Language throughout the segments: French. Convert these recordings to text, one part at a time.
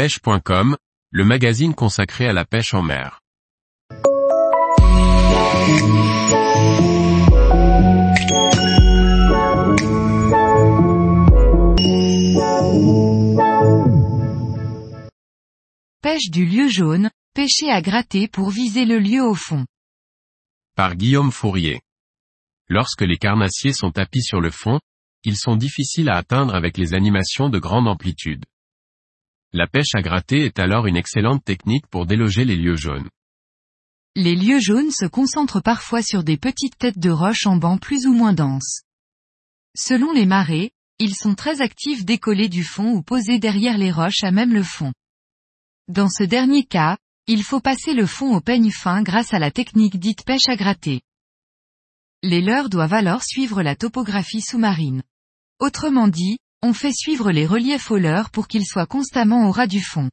pêche.com, le magazine consacré à la pêche en mer. Pêche du lieu jaune, pêcher à gratter pour viser le lieu au fond. Par Guillaume Fourier. Lorsque les carnassiers sont tapis sur le fond, ils sont difficiles à atteindre avec les animations de grande amplitude. La pêche à gratter est alors une excellente technique pour déloger les lieux jaunes. Les lieux jaunes se concentrent parfois sur des petites têtes de roches en banc plus ou moins denses. Selon les marées, ils sont très actifs décollés du fond ou posés derrière les roches à même le fond. Dans ce dernier cas, il faut passer le fond au peigne fin grâce à la technique dite pêche à gratter. Les leurres doivent alors suivre la topographie sous-marine. Autrement dit, on fait suivre les reliefs au leurre pour qu'ils soient constamment au ras du fond.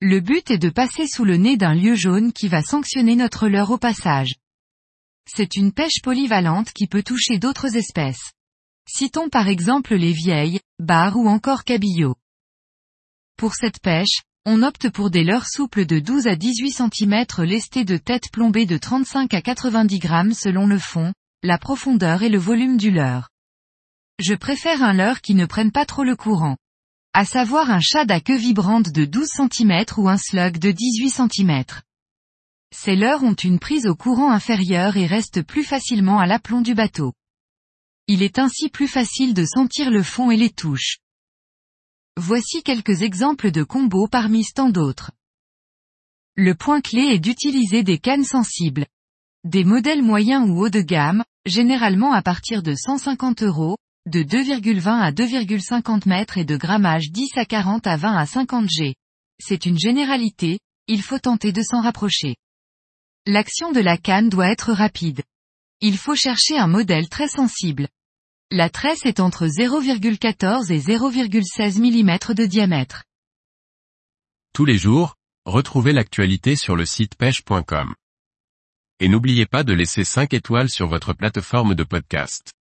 Le but est de passer sous le nez d'un lieu jaune qui va sanctionner notre leurre au passage. C'est une pêche polyvalente qui peut toucher d'autres espèces. Citons par exemple les vieilles, barres ou encore cabillots. Pour cette pêche, on opte pour des leurres souples de 12 à 18 cm lestés de tête plombée de 35 à 90 grammes selon le fond, la profondeur et le volume du leurre. Je préfère un leurre qui ne prenne pas trop le courant. À savoir un shad à queue vibrante de 12 cm ou un slug de 18 cm. Ces leurres ont une prise au courant inférieur et restent plus facilement à l'aplomb du bateau. Il est ainsi plus facile de sentir le fond et les touches. Voici quelques exemples de combos parmi tant d'autres. Le point clé est d'utiliser des cannes sensibles. Des modèles moyens ou haut de gamme, généralement à partir de 150 euros, de 2,20 à 2,50 mètres et de grammage 10 à 40 à 20 à 50 G. C'est une généralité, il faut tenter de s'en rapprocher. L'action de la canne doit être rapide. Il faut chercher un modèle très sensible. La tresse est entre 0,14 et 0,16 mm de diamètre. Tous les jours, retrouvez l'actualité sur le site pêche.com. Et n'oubliez pas de laisser 5 étoiles sur votre plateforme de podcast.